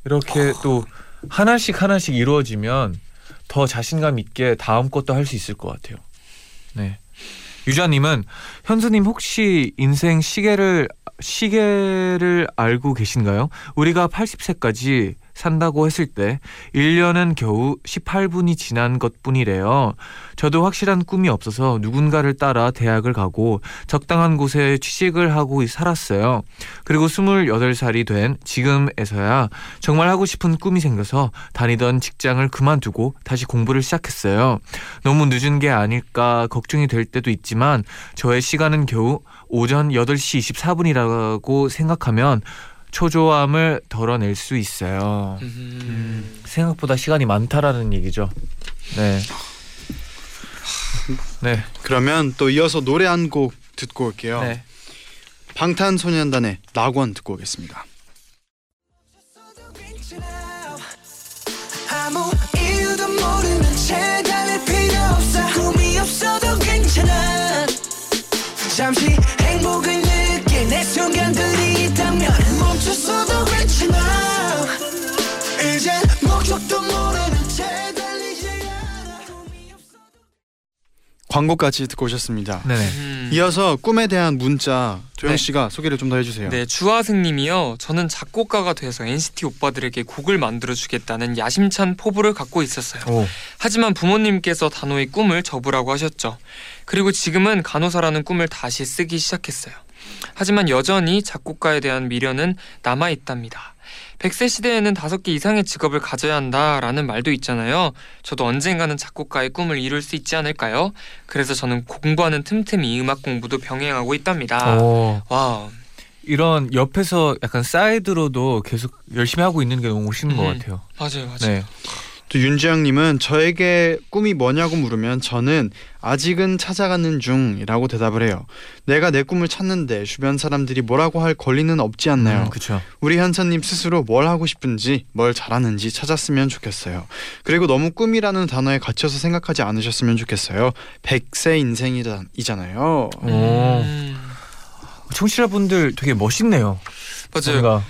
C: 이렇게 또 하나씩 하나씩 이루어지면 더 자신감 있게 다음 것도 할 수 있을 것 같아요. 네. 유자님은 현수님 혹시 인생 시계를 시계를 알고 계신가요? 우리가 80세까지 산다고 했을 때 1년은 겨우 18분이 지난 것 뿐이래요. 저도 확실한 꿈이 없어서 누군가를 따라 대학을 가고 적당한 곳에 취직을 하고 살았어요. 그리고 28살이 된 지금에서야 정말 하고 싶은 꿈이 생겨서 다니던 직장을 그만두고 다시 공부를 시작했어요. 너무 늦은 게 아닐까 걱정이 될 때도 있지만 저의 시간은 겨우 오전 8시 24분이라고 생각하면 초조함을 덜어낼 수 있어요.
D: 음.
C: 생각보다 시간이 많다라는 얘기죠. 네. 네.
B: 그러면 또 이어서 노래 한 곡 듣고 올게요.
C: 네.
B: 방탄소년단의 낙원 듣고 오겠습니다.
E: 아무 이유도 모르는 채 달릴 필요 없어 꿈이 없어도 괜찮아 잠시 멈췄어도 괜찮아 이젠 목적도 모르는 채
B: 광고까지 듣고 오셨습니다.
C: 네네.
D: 음.
B: 이어서 꿈에 대한 문자 도영
D: 네.
B: 씨가 소개를 좀 더 해주세요.
D: 네, 주하승님이요. 저는 작곡가가 돼서 NCT 오빠들에게 곡을 만들어 주겠다는 야심찬 포부를 갖고 있었어요.
C: 오.
D: 하지만 부모님께서 단호히 꿈을 접으라고 하셨죠. 그리고 지금은 간호사라는 꿈을 다시 쓰기 시작했어요. 하지만 여전히 작곡가에 대한 미련은 남아 있답니다. 100세 시대에는 다섯 개 이상의 직업을 가져야 한다라는 말도 있잖아요. 저도 언젠가는 작곡가의 꿈을 이룰 수 있지 않을까요? 그래서 저는 공부하는 틈틈이 음악 공부도 병행하고 있답니다.
C: 오.
D: 와,
C: 이런 옆에서 약간 사이드로도 계속 열심히 하고 있는 게 너무 멋있는 것
D: 음.
C: 같아요.
D: 맞아요, 맞아요.
C: 네.
B: 또 윤지영님은 저에게 꿈이 뭐냐고 물으면 저는 아직은 찾아가는 중이라고 대답을 해요. 내가 내 꿈을 찾는데 주변 사람들이 뭐라고 할 권리는 없지 않나요?
C: 그렇죠.
B: 우리 현서님 스스로 뭘 하고 싶은지 뭘 잘하는지 찾았으면 좋겠어요. 그리고 너무 꿈이라는 단어에 갇혀서 생각하지 않으셨으면 좋겠어요. 100세 인생이잖아요.
C: 오.
D: 음,
C: 청취자분들 되게 멋있네요.
D: 맞아요.
C: 뭔가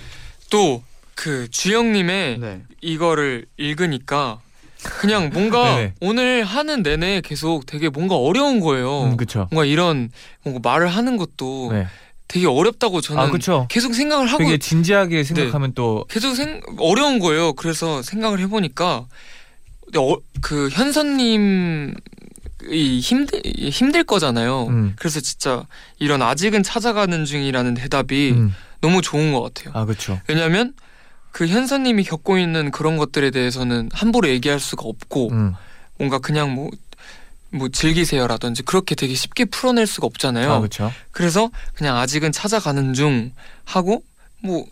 D: 또 그 주영님의
B: 네.
D: 이거를 읽으니까 그냥 뭔가. 오늘 하는 내내 계속 되게 뭔가 어려운 거예요.
C: 음, 그렇죠.
D: 뭔가 이런 뭔가 말을 하는 것도
C: 네.
D: 되게 어렵다고 저는
C: 아 그렇죠.
D: 계속 생각을 하고
C: 되게 진지하게 생각하면 또
D: 계속 생 어려운 거예요. 그래서 생각을 해보니까 어, 그 현선님 이 힘들 힘들 거잖아요.
C: 음.
D: 그래서 진짜 이런 아직은 찾아가는 중이라는 대답이
C: 음.
D: 너무 좋은 것 같아요.
C: 아 그렇죠.
D: 왜냐하면 그 현서님이 겪고 있는 그런 것들에 대해서는 함부로 얘기할 수가 없고
C: 음.
D: 뭔가 그냥 뭐뭐 즐기세요라든지 그렇게 되게 쉽게 풀어낼 수가 없잖아요.
C: 아 그렇죠.
D: 그래서 그냥 아직은 찾아가는 중 하고 뭐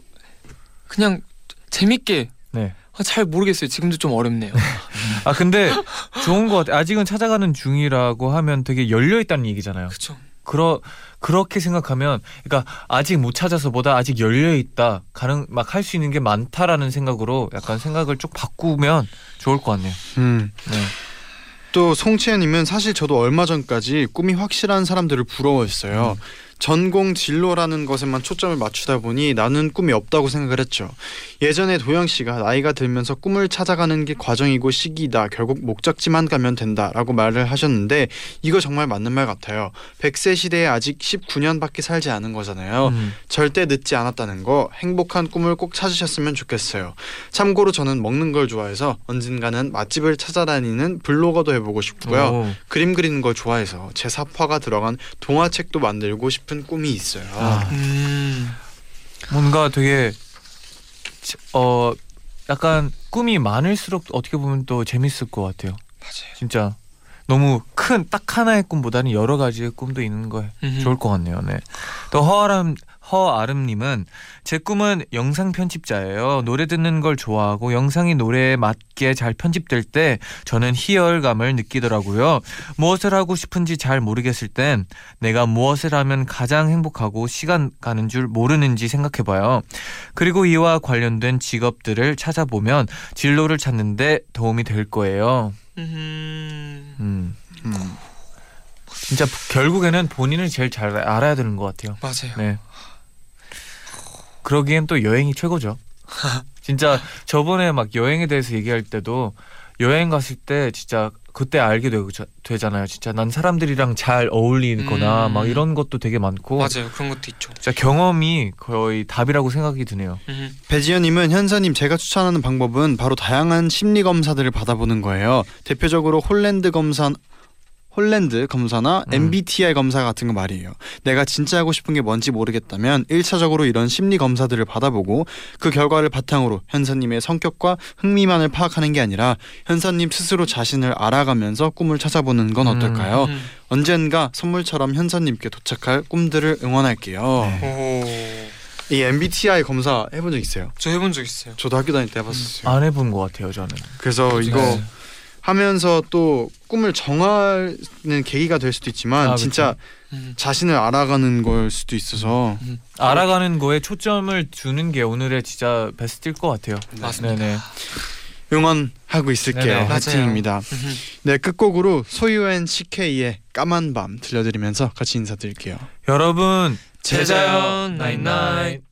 D: 그냥 재밌게
C: 네.
D: 아, 잘 모르겠어요. 지금도 좀 어렵네요.
C: 아 근데 좋은 것 같아. 아직은 찾아가는 중이라고 하면 되게 열려 있다는 얘기잖아요.
D: 그렇죠.
C: 그러 그렇게 생각하면 그러니까 아직 못 찾아서보다 아직 열려 있다 가능 막 할 수 있는 게 많다라는 생각으로 약간 생각을 쭉 바꾸면 좋을 것 같네요.
B: 음.
C: 네.
B: 또 송채연님은 사실 저도 얼마 전까지 꿈이 확실한 사람들을 부러워했어요. 전공 진로라는 것에만 초점을 맞추다 보니 나는 꿈이 없다고 생각을 했죠. 예전에 도영 씨가 나이가 들면서 꿈을 찾아가는 게 과정이고 시기다. 결국 목적지만 가면 된다라고 말을 하셨는데 이거 정말 맞는 말 같아요. 100세 시대에 아직 19년밖에 살지 않은 거잖아요.
C: 음.
B: 절대 늦지 않았다는 거 행복한 꿈을 꼭 찾으셨으면 좋겠어요. 참고로 저는 먹는 걸 좋아해서 언젠가는 맛집을 찾아다니는 블로거도 해보고 싶고요.
C: 오.
B: 그림 그리는 걸 좋아해서 제 사파가 들어간 동화책도 만들고 싶은 꿈이 있어요.
C: 아.
D: 음.
C: 뭔가 되게 치- 어 약간 꿈이 많을수록 어떻게 보면 또 재밌을 것 같아요.
D: 맞아요.
C: 진짜 너무 큰 딱 하나의 꿈보다는 여러 가지의 꿈도 있는 거. 좋을 것 같네요. 네. 또 허아름 허아름님은 제 꿈은 영상 편집자예요. 노래 듣는 걸 좋아하고 영상이 노래에 맞게 잘 편집될 때 저는 희열감을 느끼더라고요. 무엇을 하고 싶은지 잘 모르겠을 땐 내가 무엇을 하면 가장 행복하고 시간 가는 줄 모르는지 생각해봐요. 그리고 이와 관련된 직업들을 찾아보면 진로를 찾는데 도움이 될 거예요.
D: 음.
C: 음.
B: 음.
C: 진짜 결국에는 본인을 제일 잘 알아야 되는 것 같아요.
D: 맞아요.
C: 네. 그러기엔 또 여행이 최고죠. 진짜 저번에 막 여행에 대해서 얘기할 때도 여행 갔을 때 진짜 그때 알게 되고 되잖아요. 진짜 난 사람들이랑 잘 어울리거나
D: 음.
C: 막 이런 것도 되게 많고
D: 맞아요. 그런 것도 있죠.
C: 진짜 경험이 거의 답이라고 생각이 드네요.
D: 음.
B: 배지현님은 현서님 제가 추천하는 방법은 바로 다양한 심리 검사들을 받아보는 거예요. 대표적으로 홀랜드 검사 홀랜드 검사나
C: 음.
B: MBTI 검사 같은 거 말이에요. 내가 진짜 하고 싶은 게 뭔지 모르겠다면 1차적으로 이런 심리 검사들을 받아보고 그 결과를 바탕으로 현서님의 성격과 흥미만을 파악하는 게 아니라 현서님 스스로 자신을 알아가면서 꿈을 찾아보는 건
C: 음.
B: 어떨까요?
D: 음.
B: 언젠가 선물처럼 현서님께 도착할 꿈들을 응원할게요.
C: 네.
D: 오.
B: 이 MBTI 검사 해본 적 있어요?
D: 저 해본 적 있어요.
B: 저도 학교 다닐 때 해봤었어요.
C: 안 해본 것 같아요, 저는.
B: 그래서 이거
C: 네.
B: 하면서 또 꿈을 정하는 계기가 될 수도 있지만
C: 아,
B: 진짜
D: 음.
B: 자신을 알아가는 걸 수도 있어서
C: 알아가는 거에 초점을 두는 게 오늘의 진짜 베스트일 것 같아요.
D: 맞습니다.
C: 네네.
B: 응원하고 있을게요. 화이팅입니다.
D: 음.
B: 네 끝곡으로 소유앤 CK의 까만 밤 들려드리면서 같이 인사드릴게요.
C: 여러분
D: 제자연
F: night night.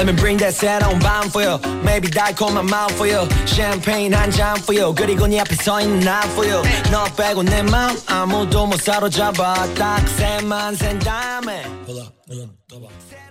E: Let me bring that 새로운 밤 for you Maybe 달콤한 마음 for you Champagne 한 잔 for you 그리고 네 앞에 서 있는 나 for you 너 빼고 내 맘 아무도 못 사로잡아 딱 셋만 센 다음에 Hold up, hold up, hold up.